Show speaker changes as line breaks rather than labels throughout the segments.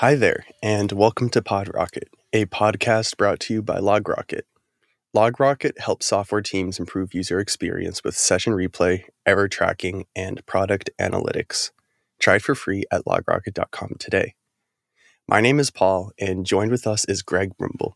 Hi there, and welcome to PodRocket, a podcast brought to you by LogRocket. LogRocket helps software teams improve user experience with session replay, error tracking, and product analytics. Try it for free at logrocket.com today. My name is Paul, and joined with us is Greg Brimble.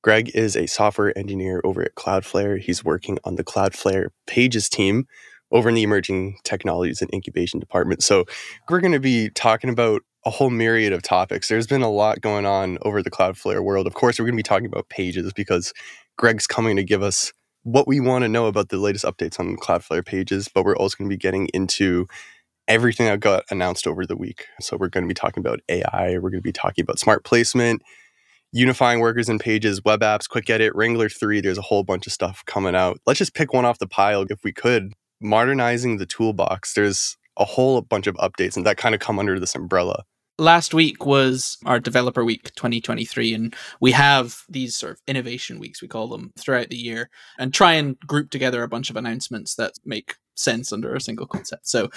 Greg is a software engineer over at Cloudflare. He's working on the Cloudflare Pages team over in the emerging technologies and incubation department. So, we're going to be talking about a whole myriad of topics. There's been a lot going on over the Cloudflare world. Of course, we're going to be talking about pages because Greg's coming to give us what we want to know about the latest updates on Cloudflare pages, but we're also going to be getting into everything that got announced over the week. So we're going to be talking about AI, we're going to be talking about smart placement, unifying workers and pages, web apps, quick edit, Wrangler 3. There's a whole bunch of stuff coming out. Let's just pick one off the pile if we could. Modernizing the toolbox. There's a whole bunch of updates and that kind of come under this umbrella
last week was our developer week 2023 and we have these sort of innovation weeks we call them throughout the year and try and group together a bunch of announcements that make sense under a single concept. So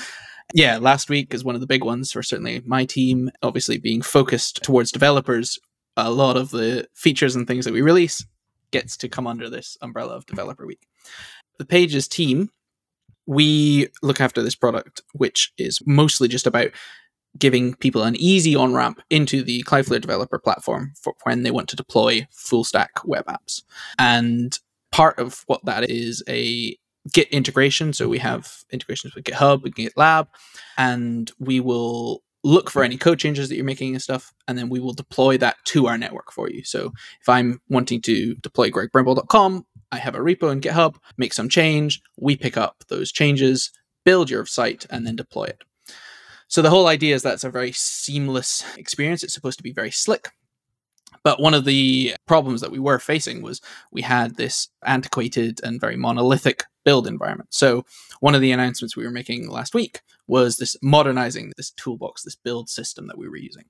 yeah last week is one of the big ones for certainly my team obviously being focused towards developers. A lot of the features and things that we release gets to come under this umbrella of developer week. The pages team we look after this product which is mostly just about giving people an easy on ramp into the Cloudflare developer platform for when they want to deploy full stack web apps. And part of what that is a Git integration. So we have integrations with GitHub and GitLab, and we will look for any code changes that you're making and stuff, and then we will deploy that to our network for you. So if I'm wanting to deploy gregbrimble.com, I have a repo in GitHub, make some change, we pick up those changes, build your site, and then deploy it. So the whole idea is that it's a very seamless experience. It's supposed to be very slick. But one of the problems that we were facing was we had this antiquated and very monolithic build environment. So one of the announcements we were making last week was this modernizing this toolbox, this build system that we were using.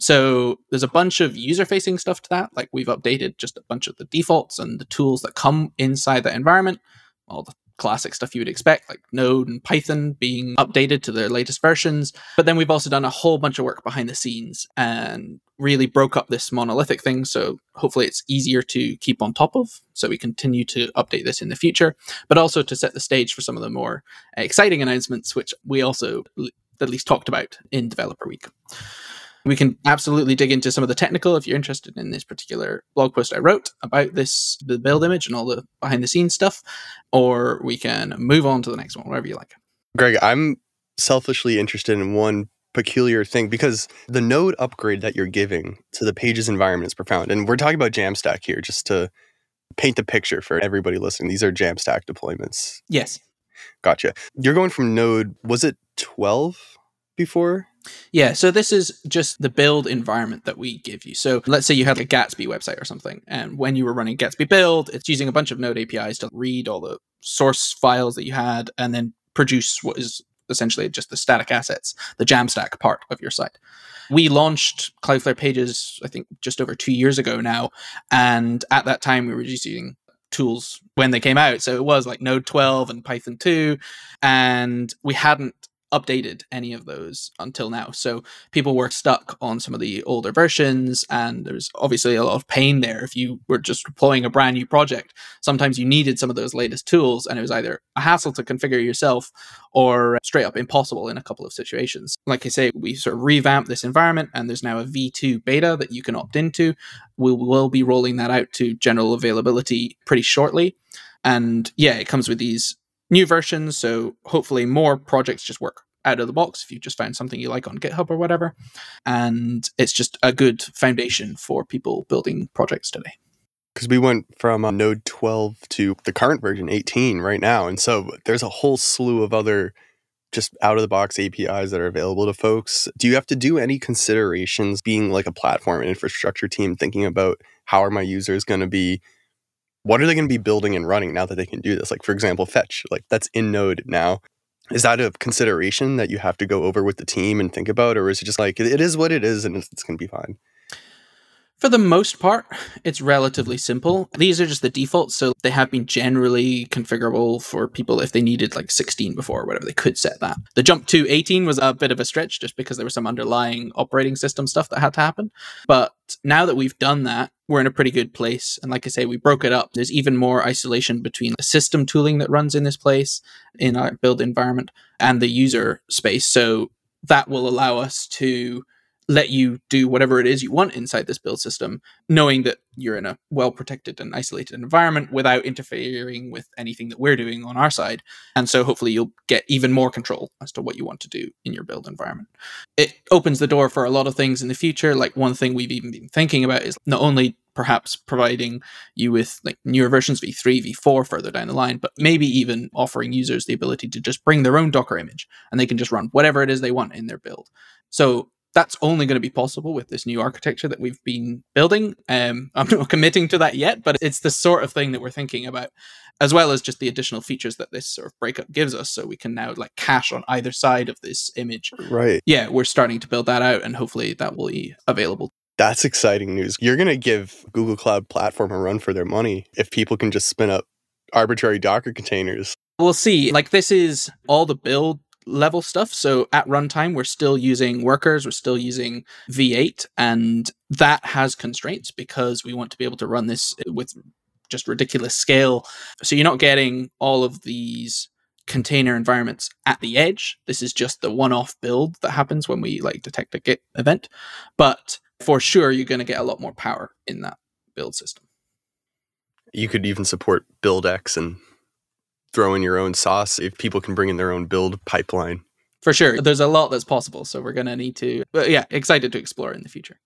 So there's a bunch of user facing stuff to that. Like we've updated just a bunch of the defaults and the tools that come inside that environment. All the classic stuff you would expect, like Node and Python being updated to their latest versions. But then we've also done a whole bunch of work behind the scenes and really broke up this monolithic thing. So hopefully it's easier to keep on top of. So we continue to update this in the future, but also to set the stage for some of the more exciting announcements, which we also at least talked about in Developer Week. We can absolutely dig into some of the technical if you're interested in this particular blog post I wrote about this, the build image and all the behind the scenes stuff, or we can move on to the next one, whatever you like.
Greg, I'm selfishly interested in one peculiar thing because the node upgrade that you're giving to the pages environment is profound. And we're talking about Jamstack here just to paint the picture for everybody listening. These are Jamstack deployments.
Yes.
Gotcha. You're going from node, was it 12 before?
Yeah, so this is just the build environment that we give you. So let's say you had a Gatsby website or something, and when you were running Gatsby build, it's using a bunch of Node APIs to read all the source files that you had and then produce what is essentially just the static assets, the Jamstack part of your site. We launched Cloudflare Pages, I think, just over two years ago now, and at that time we were just using tools when they came out. So it was like Node 12 and Python 2, and we hadn't updated any of those until now. So people were stuck on some of the older versions, and there's obviously a lot of pain there. If you were just deploying a brand new project, sometimes you needed some of those latest tools, and it was either a hassle to configure yourself or straight up impossible in a couple of situations. Like I say, we sort of revamped this environment, and there's now a V2 beta that you can opt into. We will be rolling that out to general availability pretty shortly. And yeah, it comes with these new versions. So hopefully more projects just work out of the box if you just found something you like on GitHub or whatever. And it's just a good foundation for people building projects today.
Because we went from uh, Node 12 to the current version 18 right now. And so there's a whole slew of other just out of the box APIs that are available to folks. Do you have to do any considerations being like a platform and infrastructure team thinking about how are my users going to be what are they going to be building and running now that they can do this? Like, for example, Fetch, like that's in Node now. Is that a consideration that you have to go over with the team and think about? Or is it just like, it is what it is and it's, going to be fine?
For the most part, it's relatively simple. These are just the defaults, so they have been generally configurable for people if they needed like 16 before or whatever, they could set that. The jump to 18 was a bit of a stretch just because there was some underlying operating system stuff that had to happen. But now that we've done that, we're in a pretty good place. And like I say, we broke it up. There's even more isolation between the system tooling that runs in this place, in our build environment, and the user space. So that will allow us to let you do whatever it is you want inside this build system, knowing that you're in a well protected and isolated environment without interfering with anything that we're doing on our side. And so hopefully you'll get even more control as to what you want to do in your build environment. It opens the door for a lot of things in the future. Like one thing we've even been thinking about is not only perhaps providing you with like newer versions v3 v4 further down the line but maybe even offering users the ability to just bring their own docker image and they can just run whatever it is they want in their build so that's only going to be possible with this new architecture that we've been building. Um, I'm not committing to that yet, but it's the sort of thing that we're thinking about, as well as just the additional features that this sort of breakup gives us. So we can now like cache on either side of this image.
Right.
Yeah, we're starting to build that out, and hopefully that will be available.
That's exciting news. You're going to give Google Cloud Platform a run for their money if people can just spin up arbitrary Docker containers.
We'll see. Like this is all the build level stuff. So at runtime, we're still using workers, we're still using V8, and that has constraints because we want to be able to run this with just ridiculous scale. So you're not getting all of these container environments at the edge. This is just the one-off build that happens when we like detect a Git event. But for sure, you're going to get a lot more power in that build system.
You could even support BuildX and throw in your own sauce if people can bring in their own build pipeline.
For sure. There's a lot that's possible. So we're going to need to, but yeah, excited to explore in the future.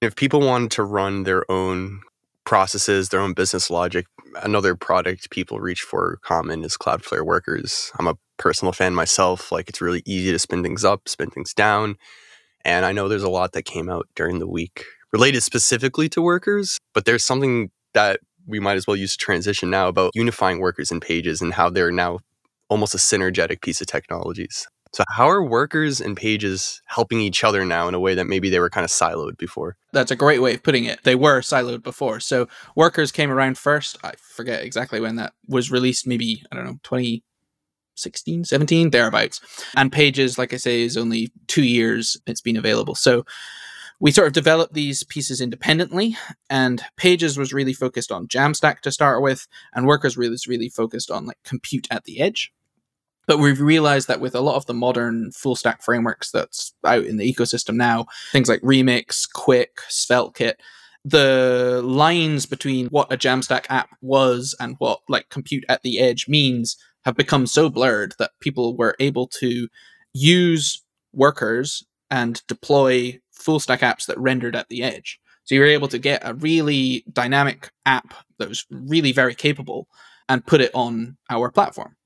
If people wanted to run their own processes, their own business logic, another product people reach for common is Cloudflare Workers. I'm a personal fan myself. Like it's really easy to spin things up, spin things down. And I know there's a lot that came out during the week related specifically to workers, but there's something that we might as well use a transition now about unifying workers and pages and how they're now almost a synergetic piece of technologies. So, how are workers and pages helping each other now in a way that maybe they were kind of siloed before?
That's a great way of putting it. They were siloed before. So, workers came around first. I forget exactly when that was released, maybe, I don't know, 2016, 17, thereabouts. And pages, like I say, is only two years it's been available. So, we sort of developed these pieces independently, and Pages was really focused on Jamstack to start with, and Workers really was really focused on like compute at the edge. But we've realized that with a lot of the modern full stack frameworks that's out in the ecosystem now, things like Remix, Qwik SvelteKit, the lines between what a Jamstack app was and what like compute at the edge means have become so blurred that people were able to use workers and deploy full stack apps that rendered at the edge. So you were able to get a really dynamic app that was really very capable and put it on our platform,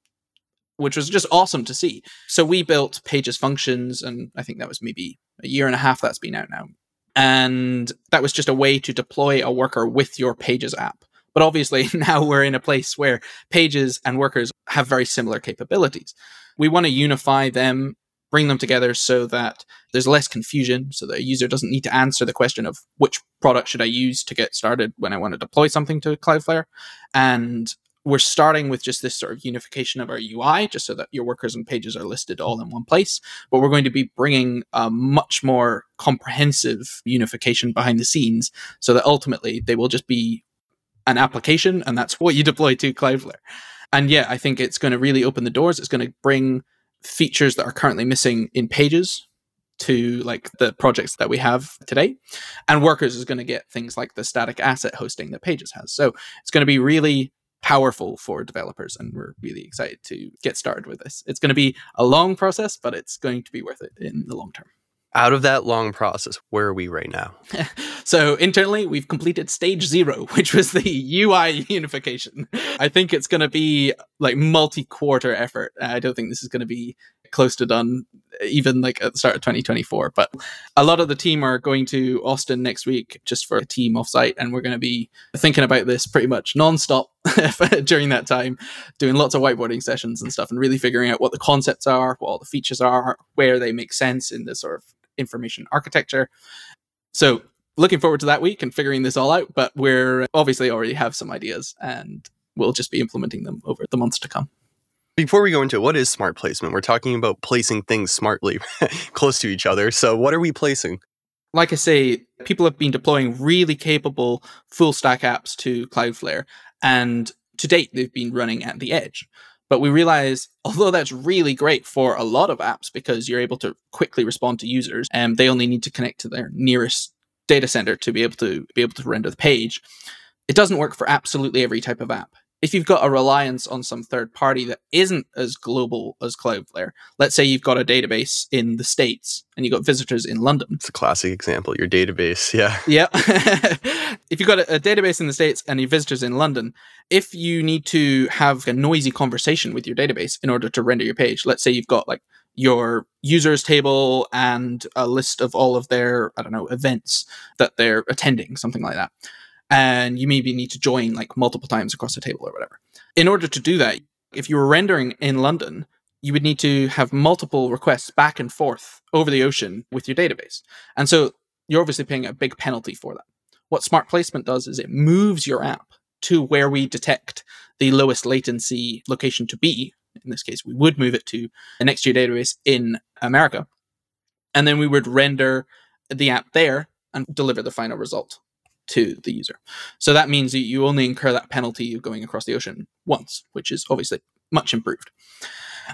which was just awesome to see. So we built Pages Functions, and I think that was maybe a year and a half that's been out now. And that was just a way to deploy a worker with your Pages app. But obviously, now we're in a place where Pages and workers have very similar capabilities. We want to unify them bring them together so that there's less confusion, so that a user doesn't need to answer the question of which product should I use to get started when I want to deploy something to Cloudflare. And we're starting with just this sort of unification of our UI, just so that your workers and pages are listed all in one place. But we're going to be bringing a much more comprehensive unification behind the scenes, so that ultimately they will just be an application, and that's what you deploy to Cloudflare. And yeah, I think it's going to really open the doors. It's going to bring features that are currently missing in pages to like the projects that we have today. And workers is going to get things like the static asset hosting that pages has. So it's going to be really powerful for developers and we're really excited to get started with this. It's going to be a long process but it's going to be worth it in the long term
out of that long process, where are we right now?
so internally, we've completed stage zero, which was the UI unification. I think it's going to be like multi-quarter effort. I don't think this is going to be close to done, even like at the start of 2024. But a lot of the team are going to Austin next week just for a team offsite, and we're going to be thinking about this pretty much nonstop during that time, doing lots of whiteboarding sessions and stuff, and really figuring out what the concepts are, what all the features are, where they make sense in this sort of information architecture. So looking forward to that week and figuring this all out, but we're obviously already have some ideas and we'll just be implementing them over the months to come.
Before we go into what is smart placement? We're talking about placing things smartly close to each other. So, what are we placing?
Like I say, people have been deploying really capable full stack apps to Cloudflare, and to date, they've been running at the edge. But we realize, although that's really great for a lot of apps because you're able to quickly respond to users, and they only need to connect to their nearest data center to be able to be able to render the page, it doesn't work for absolutely every type of app if you've got a reliance on some third party that isn't as global as Cloudflare, let's say you've got a database in the States and you've got visitors in London.
It's a classic example, your database. Yeah.
Yeah. if you've got a, a, database in the States and your visitors in London, if you need to have a noisy conversation with your database in order to render your page, let's say you've got like your users table and a list of all of their, I don't know, events that they're attending, something like that and you maybe need to join like multiple times across the table or whatever. In order to do that, if you were rendering in London, you would need to have multiple requests back and forth over the ocean with your database. And so you're obviously paying a big penalty for that. What smart placement does is it moves your app to where we detect the lowest latency location to be. In this case, we would move it to the next to your database in America. And then we would render the app there and deliver the final result to the user. So that means that you only incur that penalty of going across the ocean once, which is obviously much improved.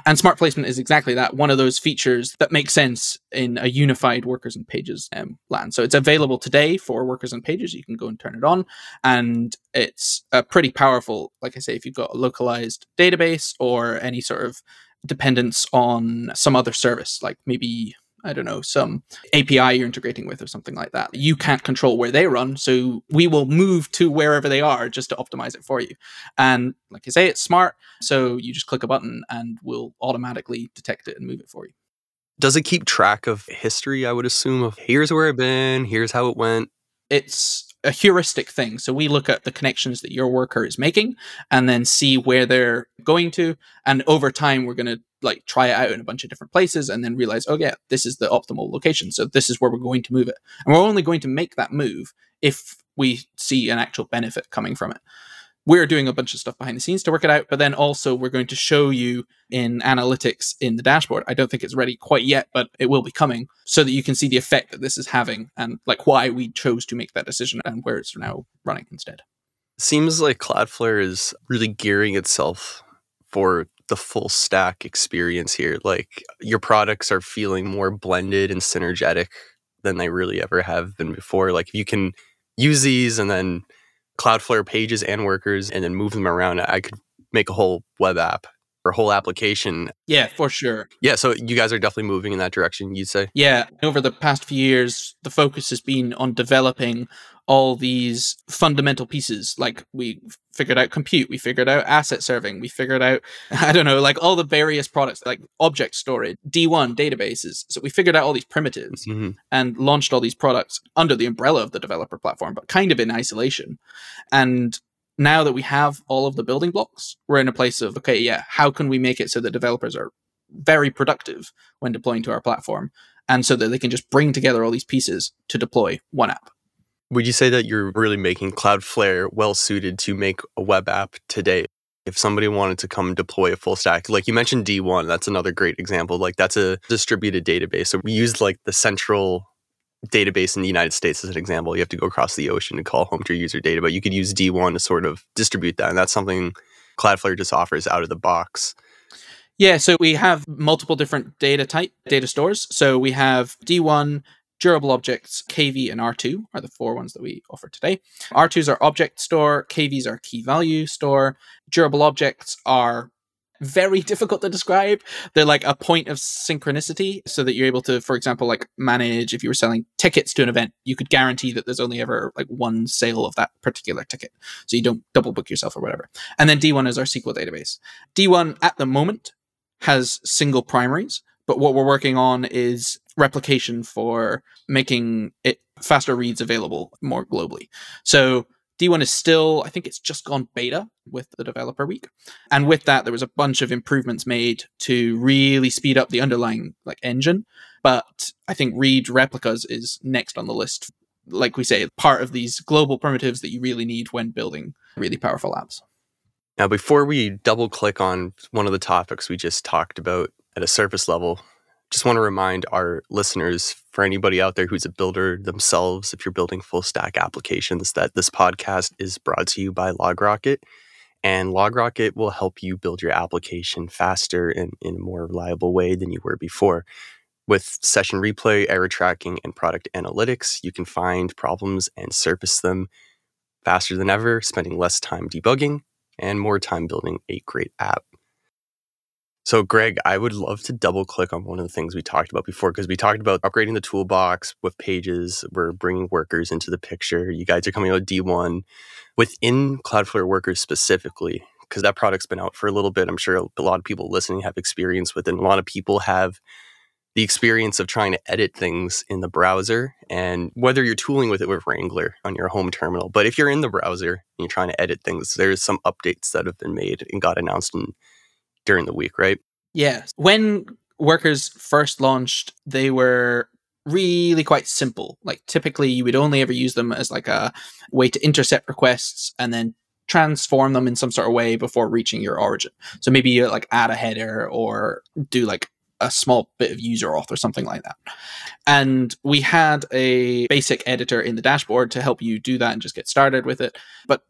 And smart placement is exactly that one of those features that makes sense in a unified workers and pages um, land. So it's available today for workers and pages. You can go and turn it on, and it's a pretty powerful. Like I say, if you've got a localized database or any sort of dependence on some other service, like maybe I don't know, some API you're integrating with or something like that. You can't control where they run. So we will move to wherever they are just to optimize it for you. And like I say, it's smart. So you just click a button and we'll automatically detect it and move it for you.
Does it keep track of history? I would assume of here's where I've been, here's how it went.
It's a heuristic thing. So we look at the connections that your worker is making and then see where they're going to. And over time, we're going to like try it out in a bunch of different places and then realize, oh yeah, this is the optimal location. So this is where we're going to move it. And we're only going to make that move if we see an actual benefit coming from it. We're doing a bunch of stuff behind the scenes to work it out, but then also we're going to show you in analytics in the dashboard. I don't think it's ready quite yet, but it will be coming so that you can see the effect that this is having and like why we chose to make that decision and where it's now running instead.
Seems like Cloudflare is really gearing itself for the full stack experience here. Like your products are feeling more blended and synergetic than they really ever have been before. Like if you can use these and then Cloudflare pages and workers and then move them around, I could make a whole web app or whole application.
Yeah, for sure.
Yeah, so you guys are definitely moving in that direction, you'd say?
Yeah, over the past few years, the focus has been on developing all these fundamental pieces. Like we figured out compute, we figured out asset serving, we figured out, I don't know, like all the various products, like object storage, D1 databases. So we figured out all these primitives mm-hmm. and launched all these products under the umbrella of the developer platform, but kind of in isolation. And now that we have all of the building blocks, we're in a place of, okay, yeah, how can we make it so that developers are very productive when deploying to our platform? And so that they can just bring together all these pieces to deploy one app.
Would you say that you're really making Cloudflare well suited to make a web app today? If somebody wanted to come deploy a full stack, like you mentioned D1, that's another great example. Like that's a distributed database. So we used like the central database in the United States as an example. You have to go across the ocean to call home to your user data, but you could use D1 to sort of distribute that. And that's something Cloudflare just offers out of the box.
Yeah, so we have multiple different data type data stores. So we have D1, durable objects, KV, and R2 are the four ones that we offer today. R2 is our object store, KVs are key value store, durable objects are very difficult to describe. They're like a point of synchronicity so that you're able to, for example, like manage if you were selling tickets to an event, you could guarantee that there's only ever like one sale of that particular ticket. So you don't double book yourself or whatever. And then D1 is our SQL database. D1 at the moment has single primaries, but what we're working on is replication for making it faster reads available more globally. So D1 is still, I think it's just gone beta with the developer week. And with that, there was a bunch of improvements made to really speed up the underlying like engine. But I think read replicas is next on the list like we say, part of these global primitives that you really need when building really powerful apps.
Now, before we double click on one of the topics we just talked about at a surface level, just want to remind our listeners for anybody out there who's a builder themselves, if you're building full stack applications, that this podcast is brought to you by LogRocket. And LogRocket will help you build your application faster and in a more reliable way than you were before. With session replay, error tracking, and product analytics, you can find problems and surface them faster than ever, spending less time debugging and more time building a great app. So, Greg, I would love to double click on one of the things we talked about before because we talked about upgrading the toolbox with pages. We're bringing workers into the picture. You guys are coming out with D1 within Cloudflare Workers specifically, because that product's been out for a little bit. I'm sure a lot of people listening have experience with it. And a lot of people have the experience of trying to edit things in the browser and whether you're tooling with it with Wrangler on your home terminal. But if you're in the browser and you're trying to edit things, there's some updates that have been made and got announced in, during the week, right?
Yes. When workers first launched, they were really quite simple. Like typically you would only ever use them as like a way to intercept requests and then transform them in some sort of way before reaching your origin. So maybe you like add a header or do like a small bit of user auth or something like that. And we had a basic editor in the dashboard to help you do that and just get started with it. But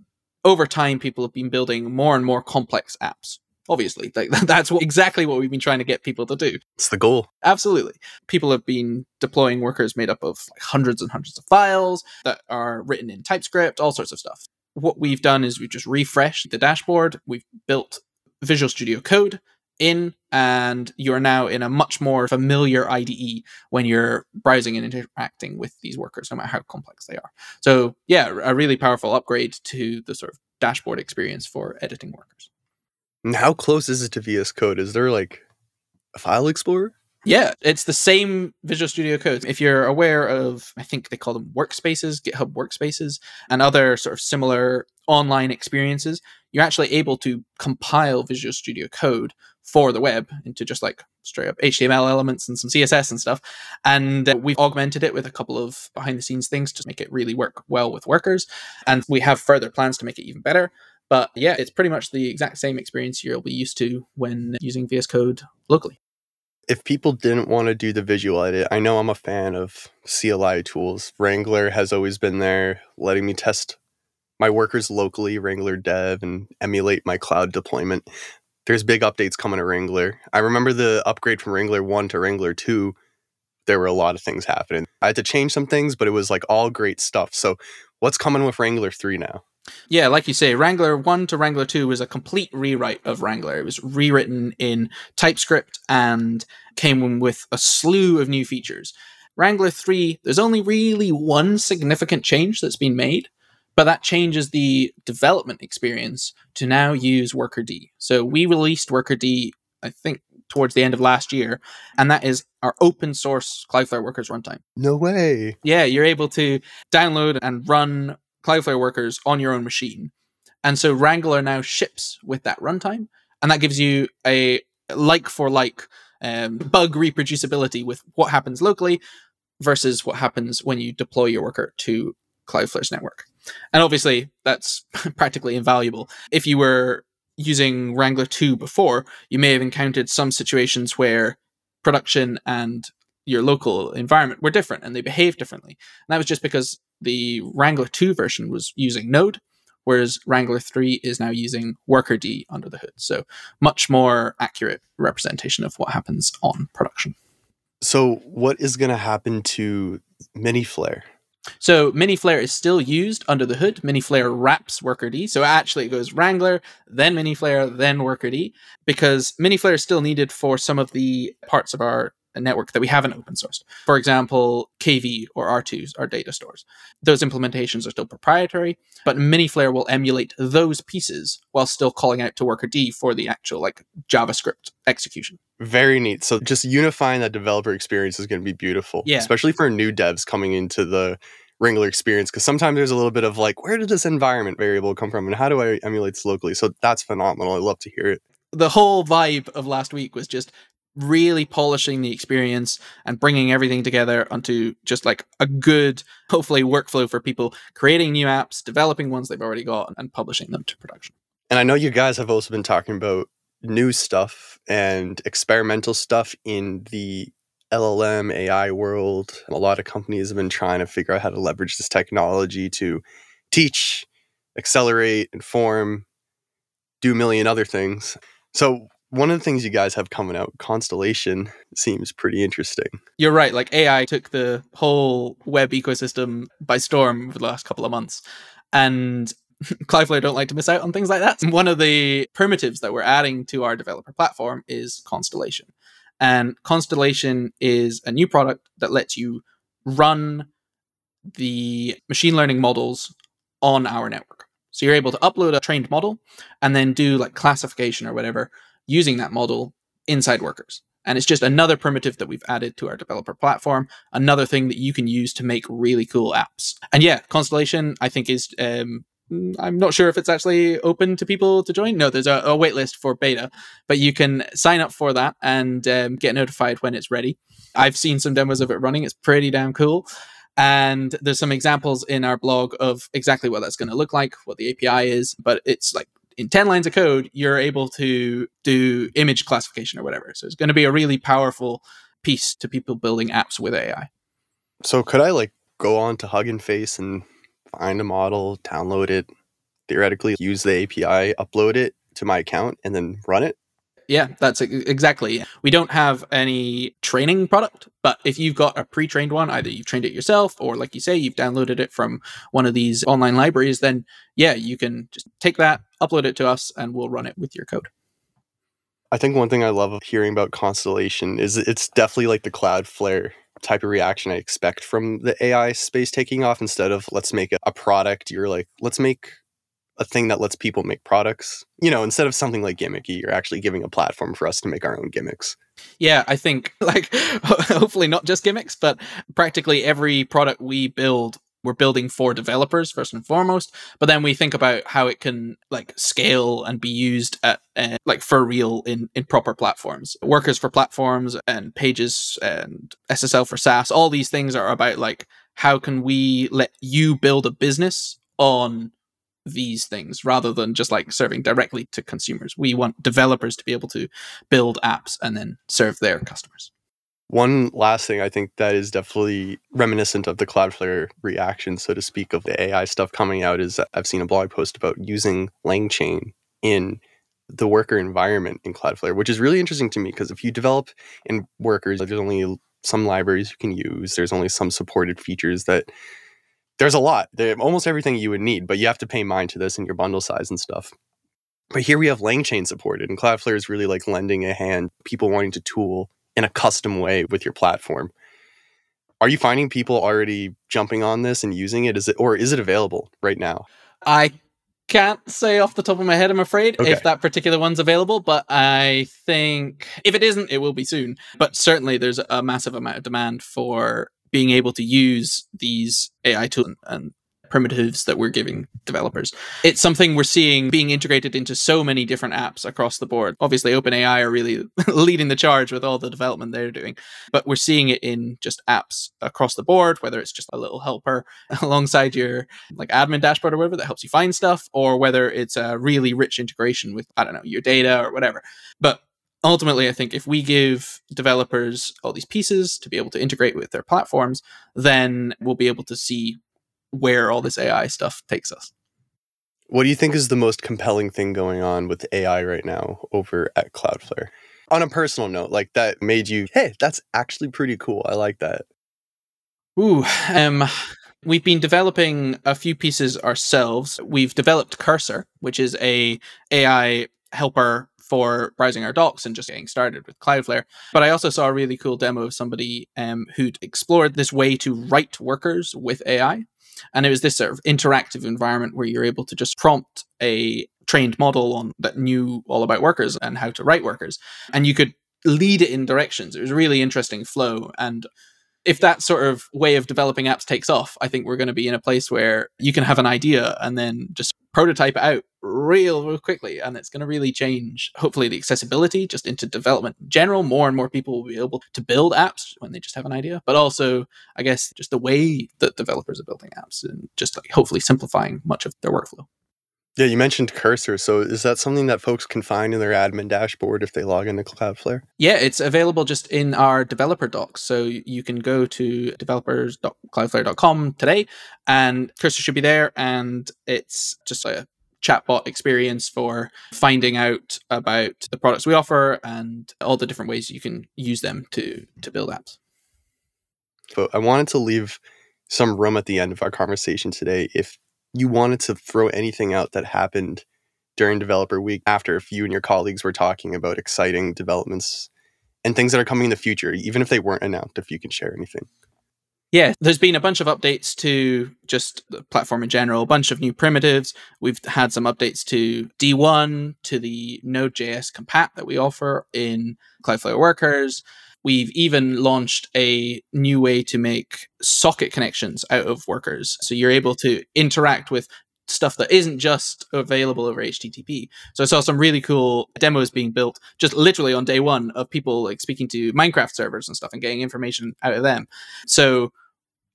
over time, people have been building more and more complex apps. Obviously, that's what, exactly what we've been trying to get people to do.
It's the goal.
Absolutely. People have been deploying workers made up of like hundreds and hundreds of files that are written in TypeScript, all sorts of stuff. What we've done is we've just refreshed the dashboard. We've built Visual Studio Code in and you're now in a much more familiar IDE when you're browsing and interacting with these workers, no matter how complex they are. So, yeah, a really powerful upgrade to the sort of dashboard experience for editing workers.
How close is it to VS Code? Is there like a file explorer?
Yeah, it's the same Visual Studio Code. If you're aware of, I think they call them workspaces, GitHub workspaces, and other sort of similar online experiences, you're actually able to compile Visual Studio Code for the web into just like straight up HTML elements and some CSS and stuff. And we've augmented it with a couple of behind the scenes things to make it really work well with workers. And we have further plans to make it even better. But yeah, it's pretty much the exact same experience you'll be used to when using VS Code locally.
If people didn't want to do the visual edit, I know I'm a fan of CLI tools. Wrangler has always been there, letting me test my workers locally, Wrangler dev, and emulate my cloud deployment there's big updates coming to Wrangler. I remember the upgrade from Wrangler 1 to Wrangler 2. There were a lot of things happening. I had to change some things, but it was like all great stuff. So, what's coming with Wrangler 3 now?
Yeah, like you say, Wrangler 1 to Wrangler 2 was a complete rewrite of Wrangler. It was rewritten in TypeScript and came with a slew of new features. Wrangler 3, there's only really one significant change that's been made, but that changes the development experience to now use workerd. So we released workerd, I think, towards the end of last year, and that is our open source Cloudflare Workers runtime.
No way.
Yeah, you're able to download and run Cloudflare Workers on your own machine. And so Wrangler now ships with that runtime, and that gives you a like for like um, bug reproducibility with what happens locally versus what happens when you deploy your worker to Cloudflare's network. And obviously, that's practically invaluable. If you were using Wrangler 2 before, you may have encountered some situations where production and your local environment were different and they behave differently. And that was just because the Wrangler 2 version was using Node, whereas Wrangler 3 is now using workerd under the hood. So, much more accurate representation of what happens on production.
So, what is going to happen to Miniflare?
So Miniflare is still used under the hood. Miniflare wraps workerd. So actually it goes Wrangler, then Miniflare, then workerd, because Miniflare is still needed for some of the parts of our network that we haven't open sourced. For example, KV or R2s are data stores. Those implementations are still proprietary, but Miniflare will emulate those pieces while still calling out to workerd for the actual like JavaScript execution.
Very neat. So just unifying that developer experience is going to be beautiful,
yeah.
especially for new devs coming into the Wrangler experience because sometimes there's a little bit of like, where did this environment variable come from and how do I emulate this locally? So that's phenomenal. I love to hear it.
The whole vibe of last week was just really polishing the experience and bringing everything together onto just like a good, hopefully, workflow for people creating new apps, developing ones they've already got, and publishing them to production.
And I know you guys have also been talking about new stuff and experimental stuff in the LLM AI world. A lot of companies have been trying to figure out how to leverage this technology to teach, accelerate, inform, do a million other things. So, one of the things you guys have coming out, Constellation, seems pretty interesting.
You're right. Like AI took the whole web ecosystem by storm over the last couple of months. And Cloudflare don't like to miss out on things like that. One of the primitives that we're adding to our developer platform is Constellation. And Constellation is a new product that lets you run the machine learning models on our network. So you're able to upload a trained model and then do like classification or whatever using that model inside workers. And it's just another primitive that we've added to our developer platform, another thing that you can use to make really cool apps. And yeah, Constellation, I think, is um, I'm not sure if it's actually open to people to join. No, there's a, a waitlist for beta, but you can sign up for that and um, get notified when it's ready. I've seen some demos of it running. It's pretty damn cool. And there's some examples in our blog of exactly what that's going to look like, what the API is, but it's like in 10 lines of code, you're able to do image classification or whatever. So it's going to be a really powerful piece to people building apps with AI.
So could I like go on to Hugging Face and find a model, download it, theoretically use the API, upload it to my account, and then run it.
Yeah, that's exactly. We don't have any training product, but if you've got a pre-trained one, either you've trained it yourself or like you say you've downloaded it from one of these online libraries, then yeah, you can just take that, upload it to us and we'll run it with your code.
I think one thing I love hearing about Constellation is it's definitely like the Cloudflare type of reaction I expect from the AI space taking off instead of let's make a product. You're like, let's make a thing that lets people make products. You know, instead of something like gimmicky, you're actually giving a platform for us to make our own gimmicks.
Yeah, I think like hopefully not just gimmicks, but practically every product we build we're building for developers first and foremost but then we think about how it can like scale and be used at uh, like for real in in proper platforms workers for platforms and pages and ssl for saas all these things are about like how can we let you build a business on these things rather than just like serving directly to consumers. We want developers to be able to build apps and then serve their customers.
One last thing I think that is definitely reminiscent of the Cloudflare reaction, so to speak, of the AI stuff coming out is I've seen a blog post about using LangChain in the worker environment in Cloudflare, which is really interesting to me because if you develop in workers, there's only some libraries you can use, there's only some supported features that there's a lot. There, almost everything you would need, but you have to pay mind to this and your bundle size and stuff. But here we have LangChain supported, and Cloudflare is really like lending a hand, people wanting to tool in a custom way with your platform. Are you finding people already jumping on this and using it? Is it or is it available right now?
I can't say off the top of my head, I'm afraid, okay. if that particular one's available, but I think if it isn't, it will be soon. But certainly there's a massive amount of demand for being able to use these AI tools and primitives that we're giving developers. It's something we're seeing being integrated into so many different apps across the board. Obviously, OpenAI are really leading the charge with all the development they're doing, but we're seeing it in just apps across the board, whether it's just a little helper alongside your like admin dashboard or whatever that helps you find stuff, or whether it's a really rich integration with, I don't know, your data or whatever. But ultimately, I think if we give developers all these pieces to be able to integrate with their platforms, then we'll be able to see where all this AI stuff takes us.
What do you think is the most compelling thing going on with AI right now over at Cloudflare? On a personal note, like that made you, hey, that's actually pretty cool. I like that.
Ooh, um, we've been developing a few pieces ourselves. We've developed Cursor, which is a AI helper for browsing our docs and just getting started with Cloudflare. But I also saw a really cool demo of somebody um, who'd explored this way to write workers with AI. And it was this sort of interactive environment where you're able to just prompt a trained model on that knew all about workers and how to write workers. And you could lead it in directions. It was a really interesting flow. And if that sort of way of developing apps takes off, I think we're going to be in a place where you can have an idea and then just prototype it out real, real quickly. And it's going to really change, hopefully, the accessibility just into development in general. More and more people will be able to build apps when they just have an idea, but also, I guess, just the way that developers are building apps and just like hopefully simplifying much of their workflow.
Yeah, you mentioned cursor. So is that something that folks can find in their admin dashboard if they log into Cloudflare?
Yeah, it's available just in our developer docs. So you can go to developers.cloudflare.com today and cursor should be there. And it's just a chatbot experience for finding out about the products we offer and all the different ways you can use them to to build apps.
But I wanted to leave some room at the end of our conversation today if you wanted to throw anything out that happened during developer week after if you and your colleagues were talking about exciting developments and things that are coming in the future, even if they weren't announced, if you can share anything.
Yeah, there's been a bunch of updates to just the platform in general, a bunch of new primitives. We've had some updates to D1, to the Node.js compat that we offer in Cloudflare Workers. We've even launched a new way to make socket connections out of workers. So you're able to interact with stuff that isn't just available over HTTP. So I saw some really cool demos being built just literally on day one of people like speaking to Minecraft servers and stuff and getting information out of them. So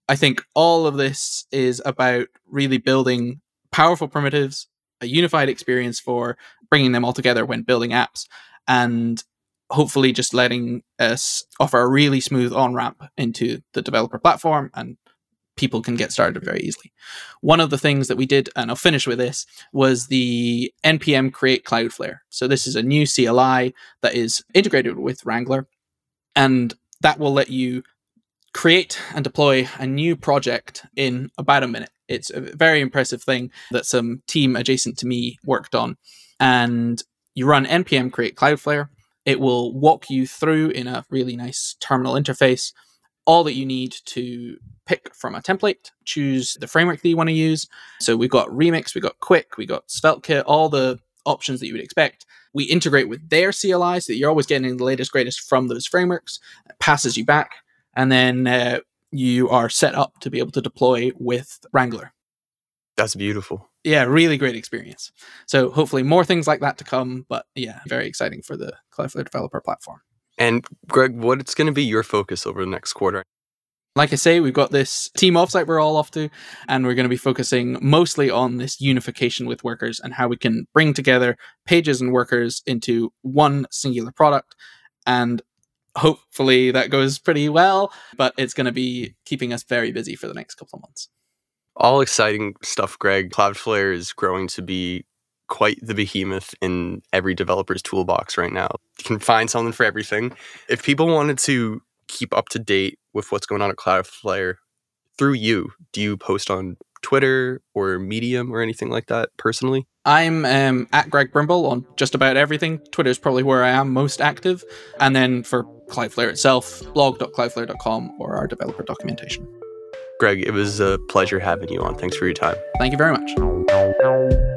I think all of this is about really building powerful primitives, a unified experience for bringing them all together when building apps. And hopefully just letting us offer a really smooth on ramp into the developer platform and people can get started very easily. One of the things that we did, and I'll finish with this, was the npm create Cloudflare. So this is a new CLI that is integrated with Wrangler, and that will let you create and deploy a new project in about a minute. It's a very impressive thing that some team adjacent to me worked on. And you run npm create Cloudflare, it will walk you through in a really nice terminal interface all that you need to pick from a template, choose the framework that you want to use. So we've got Remix, we've got Qwik, we've got SvelteKit, all the options that you would expect. We integrate with their CLI so that you're always getting the latest, greatest from those frameworks. It passes you back, and then uh, you are set up to be able to deploy with Wrangler.
That's beautiful
yeah, really great experience. So hopefully more things like that to come. But yeah, very exciting for the Cloudflare developer platform.
And Greg, what's going to be your focus over the next quarter?
Like I say, we've got this team offsite we're all off to, and we're going to be focusing mostly on this unification with workers and how we can bring together pages and workers into one singular product. And hopefully that goes pretty well, but it's going to be keeping us very busy for the next couple of months
all exciting stuff, Greg. Cloudflare is growing to be quite the behemoth in every developer's toolbox right now. You can find something for everything. If people wanted to keep up to date with what's going on at Cloudflare through you, do you post on Twitter or Medium or anything like that personally?
I'm um, at Greg Brimble on just about everything. Twitter is probably where I am most active. And then for Cloudflare itself, blog.cloudflare.com or our developer documentation.
Greg, it was a pleasure having you on. Thanks for your time.
Thank you very much.